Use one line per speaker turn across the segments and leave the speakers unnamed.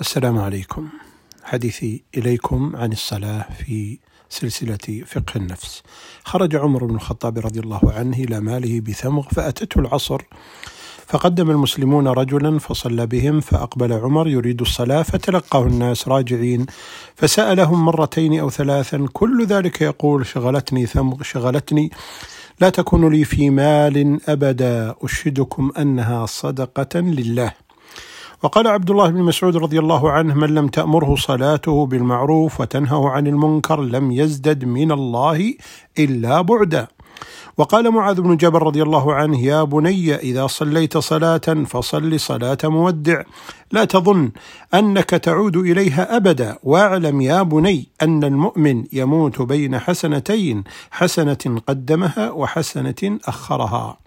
السلام عليكم. حديثي إليكم عن الصلاة في سلسلة فقه النفس. خرج عمر بن الخطاب رضي الله عنه إلى ماله بثمغ فأتته العصر فقدم المسلمون رجلا فصلى بهم فأقبل عمر يريد الصلاة فتلقاه الناس راجعين فسألهم مرتين أو ثلاثا كل ذلك يقول شغلتني ثمغ شغلتني لا تكون لي في مال أبدا أشهدكم أنها صدقة لله. وقال عبد الله بن مسعود رضي الله عنه من لم تأمره صلاته بالمعروف وتنهه عن المنكر لم يزدد من الله إلا بعدا. وقال معاذ بن جبل رضي الله عنه يا بني إذا صليت صلاة فصل صلاة مودع. لا تظن أنك تعود إليها أبدا. واعلم يا بني أن المؤمن يموت بين حسنتين حسنة قدمها وحسنة أخرها.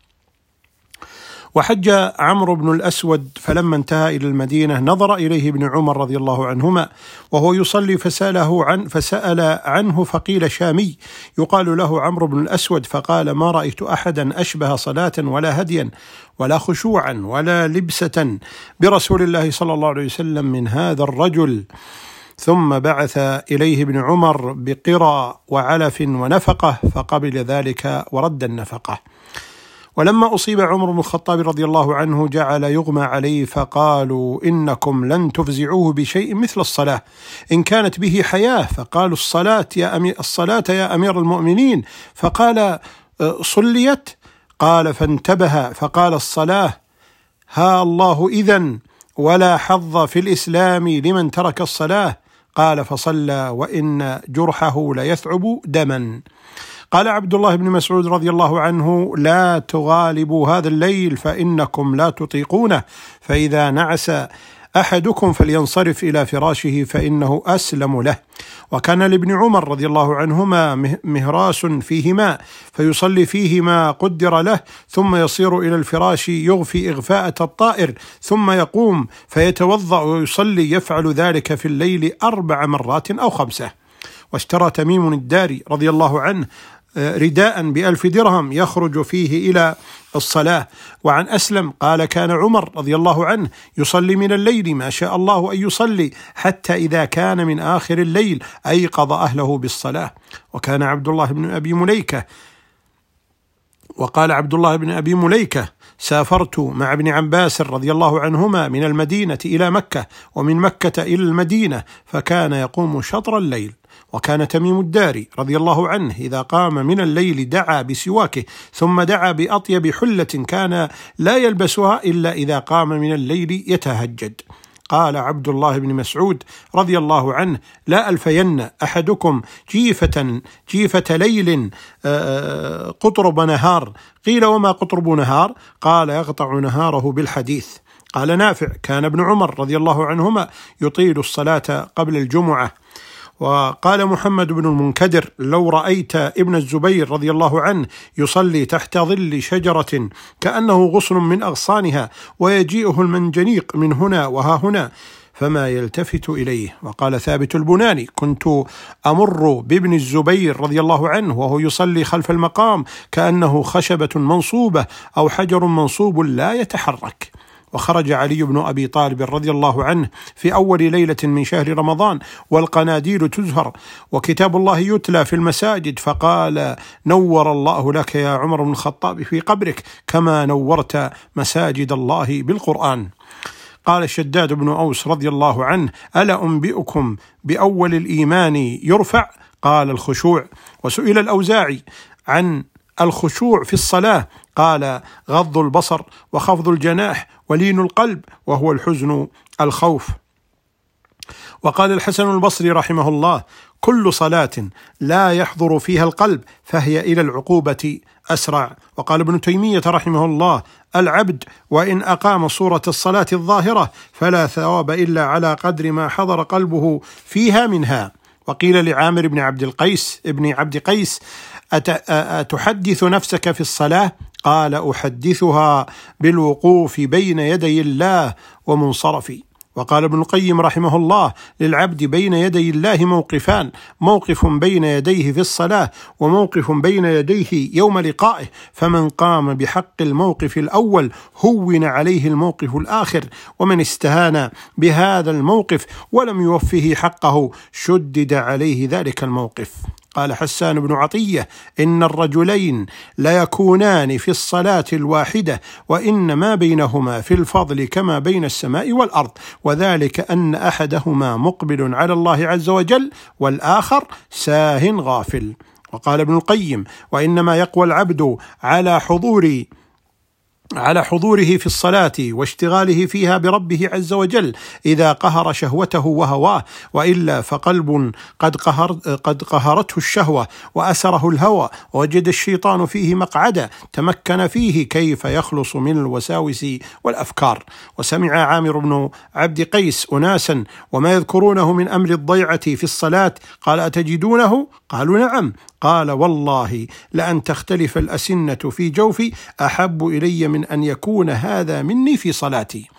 وحج عمرو بن الأسود فلما انتهى إلى المدينة نظر إليه ابن عمر رضي الله عنهما وهو يصلي فسأله عن فسأل عنه فقيل شامي يقال له عمرو بن الأسود فقال ما رأيت أحدا أشبه صلاة ولا هديا ولا خشوعا ولا لبسة برسول الله صلى الله عليه وسلم من هذا الرجل. ثم بعث إليه ابن عمر بقرى وعلف ونفقة فقبل ذلك ورد النفقة. ولما أصيب عمر بن الخطاب رضي الله عنه جعل يغمى عليه فقالوا إنكم لن تفزعوه بشيء مثل الصلاة. إن كانت به حياة فقالوا الصلاة يا أمير الصلاة يا أمير المؤمنين. فقال أه، صليت؟ قال فانتبه. فقال الصلاة. ها الله إذا ولا حظ في الإسلام لمن ترك الصلاة. قال فصلى وإن جرحه ليثعب دما. قال عبد الله بن مسعود رضي الله عنه لا تغالبوا هذا الليل فإنكم لا تطيقونه. فإذا نعس أحدكم فلينصرف إلى فراشه فإنه أسلم له. وكان لابن عمر رضي الله عنهما مهراس فيه ماء فيصلي فيه ما قدر له ثم يصير إلى الفراش يغفي إغفاءة الطائر ثم يقوم فيتوضأ ويصلي يفعل ذلك في الليل أربع مرات أو خمسة. واشترى تميم الداري رضي الله عنه رداء بألف درهم يخرج فيه إلى الصلاة. وعن أسلم قال كان عمر رضي الله عنه يصلي من الليل ما شاء الله أن يصلي حتى إذا كان من آخر الليل أيقظ أهله بالصلاة. وكان عبد الله بن أبي مليكة وقال عبد الله بن أبي مليكة سافرت مع ابن عباس رضي الله عنهما من المدينة إلى مكة ومن مكة إلى المدينة فكان يقوم شطر الليل. وكان تميم الداري رضي الله عنه إذا قام من الليل دعا بسواكه ثم دعا بأطيب حلة كان لا يلبسها إلا إذا قام من الليل يتهجد. قال عبد الله بن مسعود رضي الله عنه لا ألفين أحدكم جيفة جيفة ليل آه، قطرب نهار. قيل وما قطرب نهار؟ قال يقطع نهاره بالحديث. قال نافع كان ابن عمر رضي الله عنهما يطيل الصلاة قبل الجمعة. وقال محمد بن المنكدر لو رأيت ابن الزبير رضي الله عنه يصلي تحت ظل شجرة كأنه غصن من أغصانها ويجيئه المنجنيق من هنا وها هنا فما يلتفت إليه. وقال ثابت البناني كنت أمر بابن الزبير رضي الله عنه وهو يصلي خلف المقام كأنه خشبة منصوبة أو حجر منصوب لا يتحرك. وخرج علي بن أبي طالب رضي الله عنه في أول ليلة من شهر رمضان والقناديل تزهر وكتاب الله يتلى في المساجد فقال نور الله لك يا عمر بن الخطاب في قبرك كما نورت مساجد الله بالقرآن. قال الشداد بن أوس رضي الله عنه ألا أنبئكم بأول الإيمان يرفع؟ قال الخشوع. وسئل الأوزاعي عن الخشوع في الصلاة قال غض البصر وخفض الجناح ولين القلب وهو الحزن الخوف. وقال الحسن البصري رحمه الله كل صلاة لا يحضر فيها القلب فهي إلى العقوبة أسرع. وقال ابن تيمية رحمه الله العبد وإن أقام صورة الصلاة الظاهرة فلا ثواب إلا على قدر ما حضر قلبه فيها منها. وقيل لعامر بن عبد القيس ابن عبد قيس أتحدث نفسك في الصلاة؟ قال أحدثها بالوقوف بين يدي الله ومنصرفي وقال ابن القيم رحمه الله للعبد بين يدي الله موقفان موقف بين يديه في الصلاة وموقف بين يديه يوم لقائه. فمن قام بحق الموقف الأول هون عليه الموقف الآخر. ومن استهان بهذا الموقف ولم يوفه حقه شدد عليه ذلك الموقف. قال حسان بن عطية إن الرجلين ليكونان في الصلاة الواحدة وان ما بينهما في الفضل كما بين السماء والأرض وذلك أن أحدهما مقبل على الله عز وجل والآخر ساه غافل. وقال ابن القيم وإنما يقوى العبد على حضور على حضوره في الصلاة واشتغاله فيها بربه عز وجل إذا قهر شهوته وهواه وإلا فقلب قد قهر قد قهرته الشهوة وأسره الهوى ووجد الشيطان فيه مقعدا تمكن فيه كيف يخلص من الوساوس والأفكار. وسمع عامر بن عبد قيس أناسا وما يذكرونه من أمر الضيعة في الصلاة؟ قال أتجدونه؟ قالوا نعم. قال والله لأن تختلف الأسنة في جوفي أحب إلي من أن يكون هذا مني في صلاتي.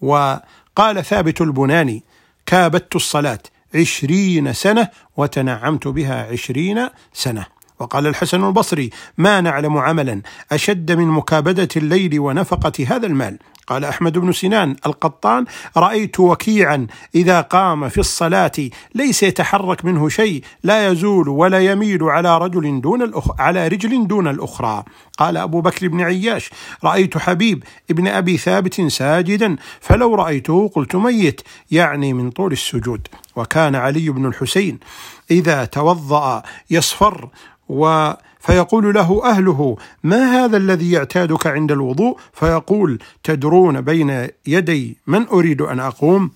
وقال ثابت البناني كابدت الصلاة عشرين سنة وتنعمت بها عشرين سنة. وقال الحسن البصري ما نعلم عملا أشد من مكابدة الليل ونفقة هذا المال. قال أحمد بن سنان القطان رأيت وكيعا إذا قام في الصلاة ليس يتحرك منه شيء لا يزول ولا يميل على رجل دون الأخ... على رجل دون الأخرى. قال أبو بكر بن عياش رأيت حبيب ابن أبي ثابت ساجدا فلو رأيته قلت ميت يعني من طول السجود. وكان علي بن الحسين إذا توضأ يصفر و فيقول له أهله ما هذا الذي يعتادك عند الوضوء؟ فيقول تدرون بين يدي من أريد أن أقوم؟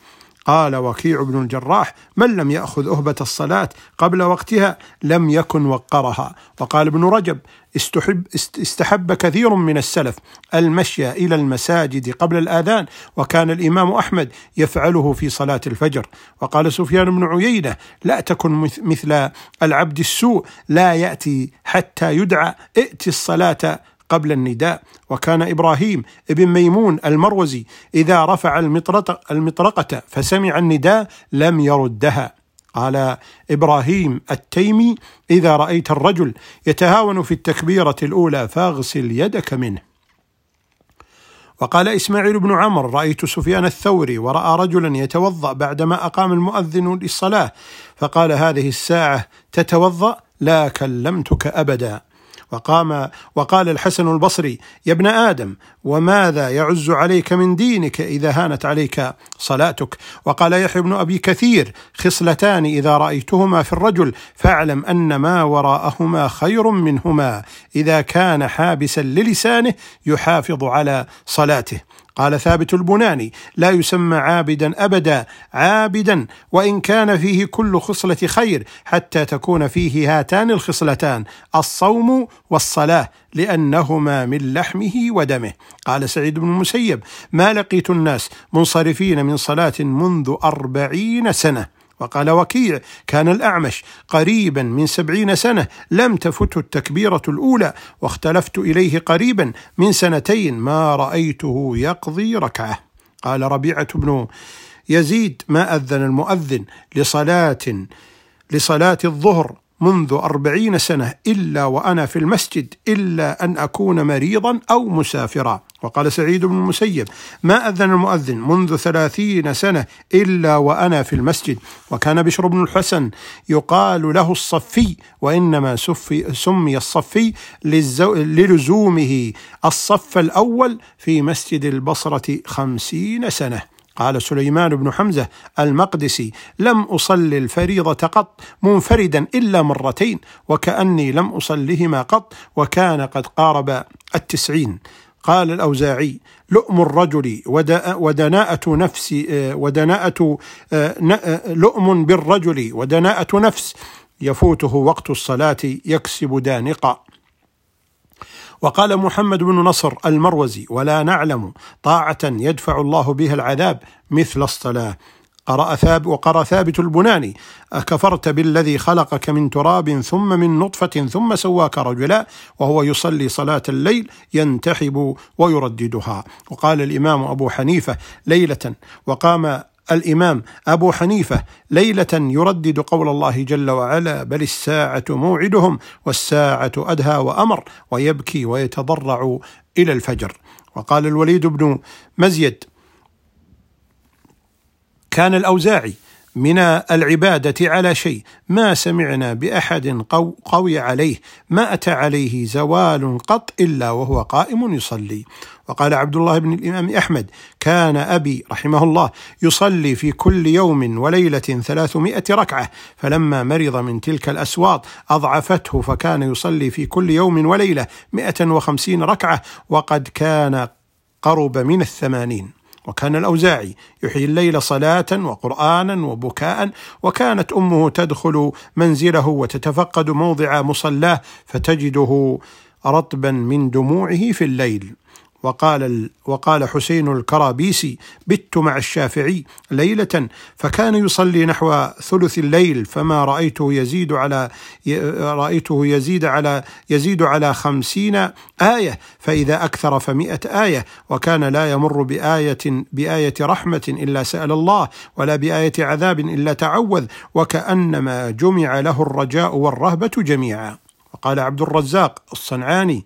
قال وكيع بن الجراح من لم يأخذ أهبة الصلاة قبل وقتها لم يكن وقرها. وقال ابن رجب استحب استحب كثير من السلف المشي إلى المساجد قبل الآذان وكان الإمام أحمد يفعله في صلاة الفجر. وقال سفيان بن عيينة لا تكن مثل العبد السوء لا يأتي حتى يدعى ائت الصلاة قبل النداء وكان إبراهيم ابن ميمون المروزي إذا رفع المطرقة فسمع النداء لم يردها. قال إبراهيم التيمي إذا رأيت الرجل يتهاون في التكبيرة الأولى فاغسل يدك منه. وقال إسماعيل بن عمرو رأيت سفيان الثوري ورأى رجلا يتوضأ بعدما أقام المؤذن للصلاة فقال هذه الساعة تتوضأ لا كلمتك ابدا. وقام وقال الحسن البصري يا ابن آدم وماذا يعز عليك من دينك إذا هانت عليك صلاتك? وقال يحيى بن أبي كثير خصلتان إذا رأيتهما في الرجل فاعلم أن ما وراءهما خير منهما إذا كان حابسا للسانه يحافظ على صلاته. قال ثابت البناني لا يسمى عابدا أبدا عابدا وإن كان فيه كل خصلة خير حتى تكون فيه هاتان الخصلتان الصوم والصلاة لأنهما من لحمه ودمه. قال سعيد بن المسيب ما لقيت الناس منصرفين من صلاة منذ أربعين سنة. وقال وكيع كان الأعمش قريبا من سبعين سنة لم تفته التكبيرة الأولى واختلفت إليه قريبا من سنتين ما رأيته يقضي ركعة. قال ربيعة بن يزيد ما أذن المؤذن لصلاة لصلاة الظهر منذ أربعين سنة إلا وأنا في المسجد إلا أن أكون مريضا أو مسافرا. وقال سعيد بن المسيب ما أذن المؤذن منذ ثلاثين سنة إلا وأنا في المسجد؟ وكان بشر بن الحسن يقال له الصفي وإنما سفي سمي الصفي للزومه الصف الأول في مسجد البصرة خمسين سنة. قال سليمان بن حمزة المقدسي لم أصلي الفريضة قط منفردا إلا مرتين وكأني لم أصلهما قط وكان قد قارب التسعين. قال الأوزاعي لؤم الرجل ودناءة نفس ودناءة لؤم بالرجل ودناءة نفس يفوته وقت الصلاة يكسب دانقا. وقال محمد بن نصر المروزي ولا نعلم طاعة يدفع الله بها العذاب مثل الصلاة. قرأ ثاب وقرأ ثابت البناني أكفرت بالذي خلقك من تراب ثم من نطفة ثم سواك رجلا وهو يصلي صلاة الليل ينتحب ويرددها. وقال الإمام أبو حنيفة ليلة وقام الإمام أبو حنيفة ليلة يردد قول الله جل وعلا بل الساعة موعدهم والساعة أدهى وأمر ويبكي ويتضرع إلى الفجر. وقال الوليد بن مزيد كان الأوزاعي من العبادة على شيء. ما سمعنا بأحد قو قوي عليه. ما أتى عليه زوال قط إلا وهو قائم يصلي. وقال عبد الله بن الإمام أحمد كان أبي رحمه الله يصلي في كل يوم وليلة ثلاثمائة ركعة فلما مرض من تلك الأسواط أضعفته فكان يصلي في كل يوم وليلة مئة وخمسين ركعة وقد كان قرب من الثمانين. وكان الأوزاعي يحيي الليل صلاة وقرآنا وبكاء وكانت أمه تدخل منزله وتتفقد موضع مصلاه فتجده رطبا من دموعه في الليل. وقال وقال حسين الكرابيسي بت مع الشافعي ليلة فكان يصلي نحو ثلث الليل فما رأيته يزيد على رأيته يزيد على يزيد على خمسين آية فإذا أكثر فمئة آية وكان لا يمر بآية بآية رحمة إلا سأل الله ولا بآية عذاب إلا تعوذ وكأنما جمع له الرجاء والرهبة جميعا. وقال عبد الرزاق الصنعاني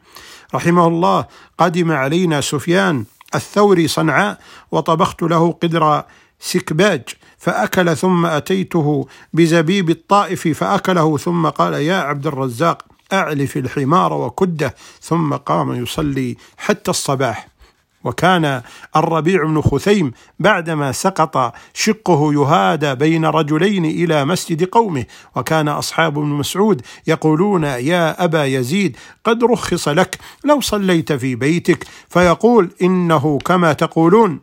رحمه الله قدم علينا سفيان الثوري صنعاء وطبخت له قدر سكباج فأكل ثم أتيته بزبيب الطائف فأكله ثم قال يا عبد الرزاق أعلف الحمار وكده. ثم قام يصلي حتى الصباح. وكان الربيع بن خثيم بعدما سقط شقه يهادى بين رجلين إلى مسجد قومه. وكان أصحاب ابن مسعود يقولون يا أبا يزيد قد رخص لك لو صليت في بيتك. فيقول إنه كما تقولون.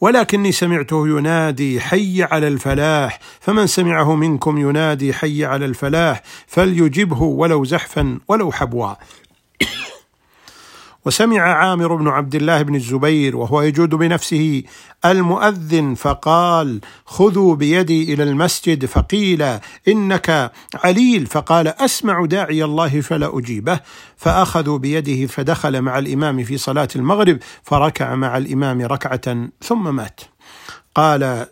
ولكني سمعته ينادي حي على الفلاح فمن سمعه منكم ينادي حي على الفلاح فليجبه ولو زحفا ولو حبوا وسمع عامر بن عبد الله بن الزبير وهو يجود بنفسه المؤذن فقال خذوا بيدي إلى المسجد فقيل إنك عليل فقال أسمع داعي الله فلا أجيبه فأخذوا بيده فدخل مع الإمام في صلاة المغرب فركع مع الإمام ركعة ثم مات. قال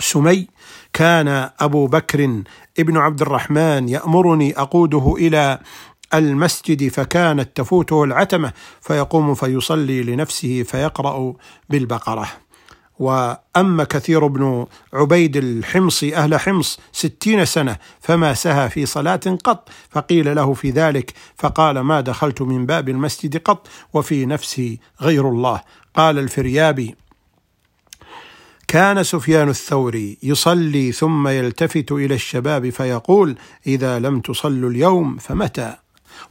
سمي كان أبو بكر ابن عبد الرحمن يأمرني أقوده إلى المسجد فكانت تفوته العتمة فيقوم فيصلي لنفسه فيقرأ بالبقرة. وأما كثير بن عبيد الحمصي أهل حمص ستين سنة فما سهى في صلاة قط فقيل له في ذلك فقال ما دخلت من باب المسجد قط وفي نفسي غير الله. قال الفريابي كان سفيان الثوري يصلي ثم يلتفت إلى الشباب فيقول إذا لم تصلوا اليوم فمتى؟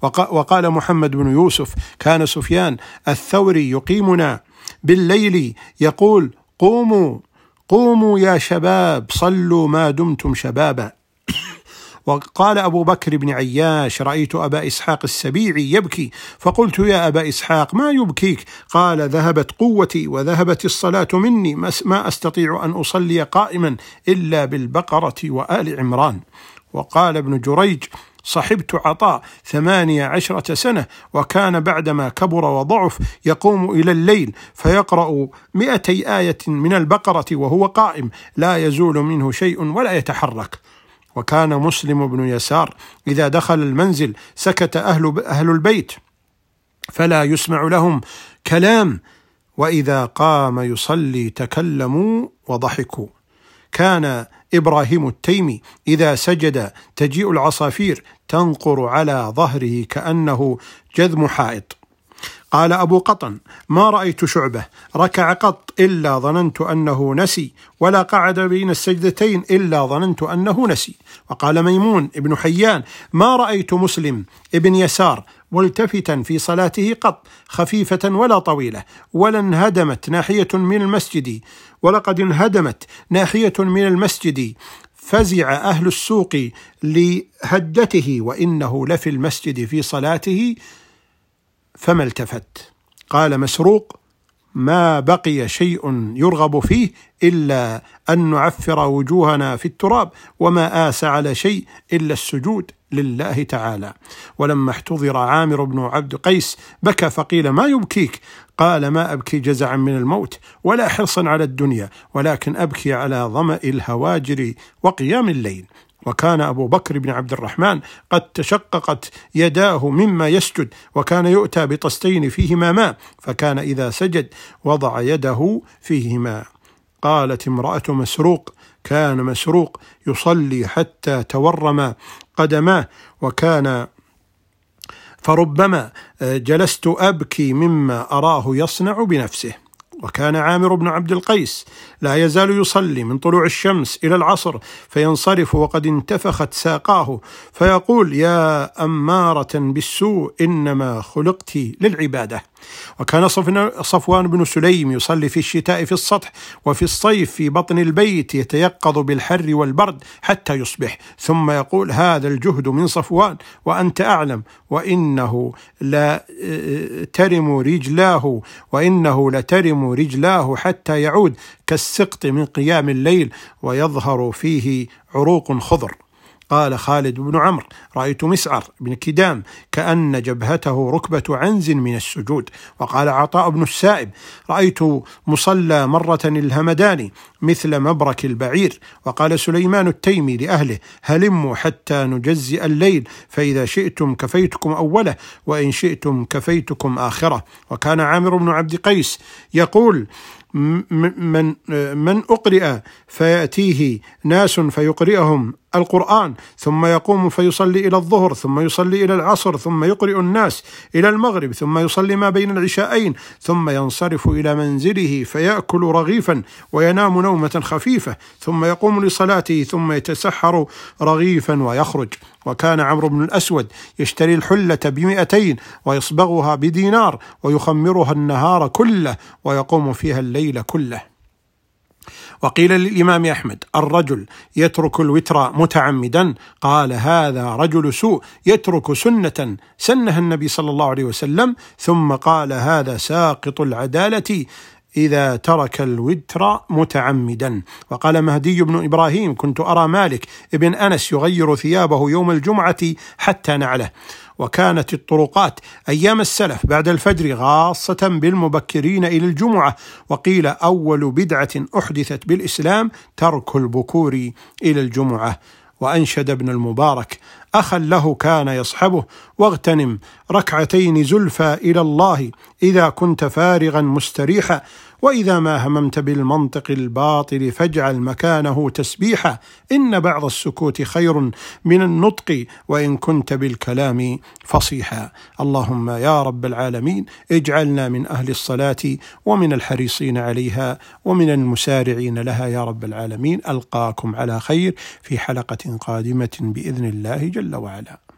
وقال محمد بن يوسف كان سفيان الثوري يقيمنا بالليل يقول قوموا قوموا يا شباب صلوا ما دمتم شبابا. وقال أبو بكر بن عياش رأيت أبا إسحاق السبيعي يبكي فقلت يا أبا إسحاق ما يبكيك؟ قال ذهبت قوتي وذهبت الصلاة مني ما أستطيع أن أصلي قائما إلا بالبقرة وآل عمران. وقال ابن جريج صحبت عطاء ثمانية عشرة سنة وكان بعدما كبر وضعف يقوم إلى الليل فيقرأ مئتي آية من البقرة وهو قائم لا يزول منه شيء ولا يتحرك. وكان مسلم بن يسار إذا دخل المنزل سكت أهل, أهل البيت فلا يسمع لهم كلام وإذا قام يصلي تكلموا وضحكوا. كان إبراهيم التيمي إذا سجد تجيء العصافير تنقر على ظهره كأنه جذم حائط. قال أبو قطن ما رأيت شعبة ركع قط إلا ظننت أنه نسي ولا قعد بين السجدتين إلا ظننت أنه نسي. وقال ميمون ابن حيان ما رأيت مسلم ابن يسار ملتفتا في صلاته قط خفيفة ولا طويلة ولا انهدمت ناحية من المسجد ولقد انهدمت ناحية من المسجد فزع أهل السوق لهدته وإنه لفي المسجد في صلاته فما التفت؟ قال مسروق ما بقي شيء يرغب فيه إلا أن نعفر وجوهنا في التراب وما آس على شيء إلا السجود لله تعالى. ولما احتضر عامر بن عبد قيس بكى فقيل ما يبكيك؟ قال ما أبكي جزعا من الموت ولا حرصا على الدنيا ولكن أبكي على ظمأ الهواجر وقيام الليل. وكان أبو بكر بن عبد الرحمن قد تشققت يداه مما يسجد وكان يؤتى بطستين فيهما ماء فكان إذا سجد وضع يده فيهما. قالت امرأة مسروق كان مسروق يصلي حتى تورم قدماه وكان فربما جلست أبكي مما أراه يصنع بنفسه. وكان عامر بن عبد القيس لا يزال يصلي من طلوع الشمس إلى العصر فينصرف وقد انتفخت ساقاه فيقول يا أمارة بالسوء إنما خلقت للعبادة. وكان صفوان بن سليم يصلي في الشتاء في السطح وفي الصيف في بطن البيت يتيقظ بالحر والبرد حتى يصبح. ثم يقول هذا الجهد من صفوان وأنت أعلم وإنه لا ترم رجلاه وإنه لترم رجلاه حتى يعود كالسقط من قيام الليل ويظهر فيه عروق خضر. قال خالد بن عمرو رأيت مسعر بن كدام كأن جبهته ركبة عنز من السجود. وقال عطاء بن السائب رأيت مصلى مرة الهمداني مثل مبرك البعير. وقال سليمان التيمي لأهله هلموا حتى نجزئ الليل فإذا شئتم كفيتكم أوله وإن شئتم كفيتكم آخرة. وكان عامر بن عبد قيس يقول من من أقرئ فيأتيه ناس فيقرئهم القرآن ثم يقوم فيصلي إلى الظهر ثم يصلي إلى العصر ثم يقرئ الناس إلى المغرب ثم يصلي ما بين العشاءين ثم ينصرف إلى منزله فيأكل رغيفا وينام نومة خفيفة ثم يقوم لصلاته ثم يتسحر رغيفا ويخرج. وكان عمرو بن الأسود يشتري الحلة بمئتين ويصبغها بدينار ويخمرها النهار كله ويقوم فيها الليل كله. وقيل للإمام أحمد الرجل يترك الوتر متعمدا قال هذا رجل سوء يترك سنة سنها النبي صلى الله عليه وسلم ثم قال هذا ساقط العدالة إذا ترك الوتر متعمدا. وقال مهدي بن إبراهيم كنت أرى مالك ابن أنس يغير ثيابه يوم الجمعة حتى نعله. وكانت الطرقات أيام السلف بعد الفجر غاصه بالمبكرين إلى الجمعة وقيل أول بدعة أحدثت بالإسلام ترك البكور إلى الجمعة. وأنشد ابن المبارك أخا له كان يصحبه واغتنم ركعتين زلفى إلى الله إذا كنت فارغا مستريحا. وإذا ما هممت بالمنطق الباطل فاجعل مكانه تسبيحا إن بعض السكوت خير من النطق وإن كنت بالكلام فصيحا. اللهم يا رب العالمين اجعلنا من أهل الصلاة ومن الحريصين عليها ومن المسارعين لها يا رب العالمين. ألقاكم على خير في حلقة قادمة بإذن الله جل وعلا.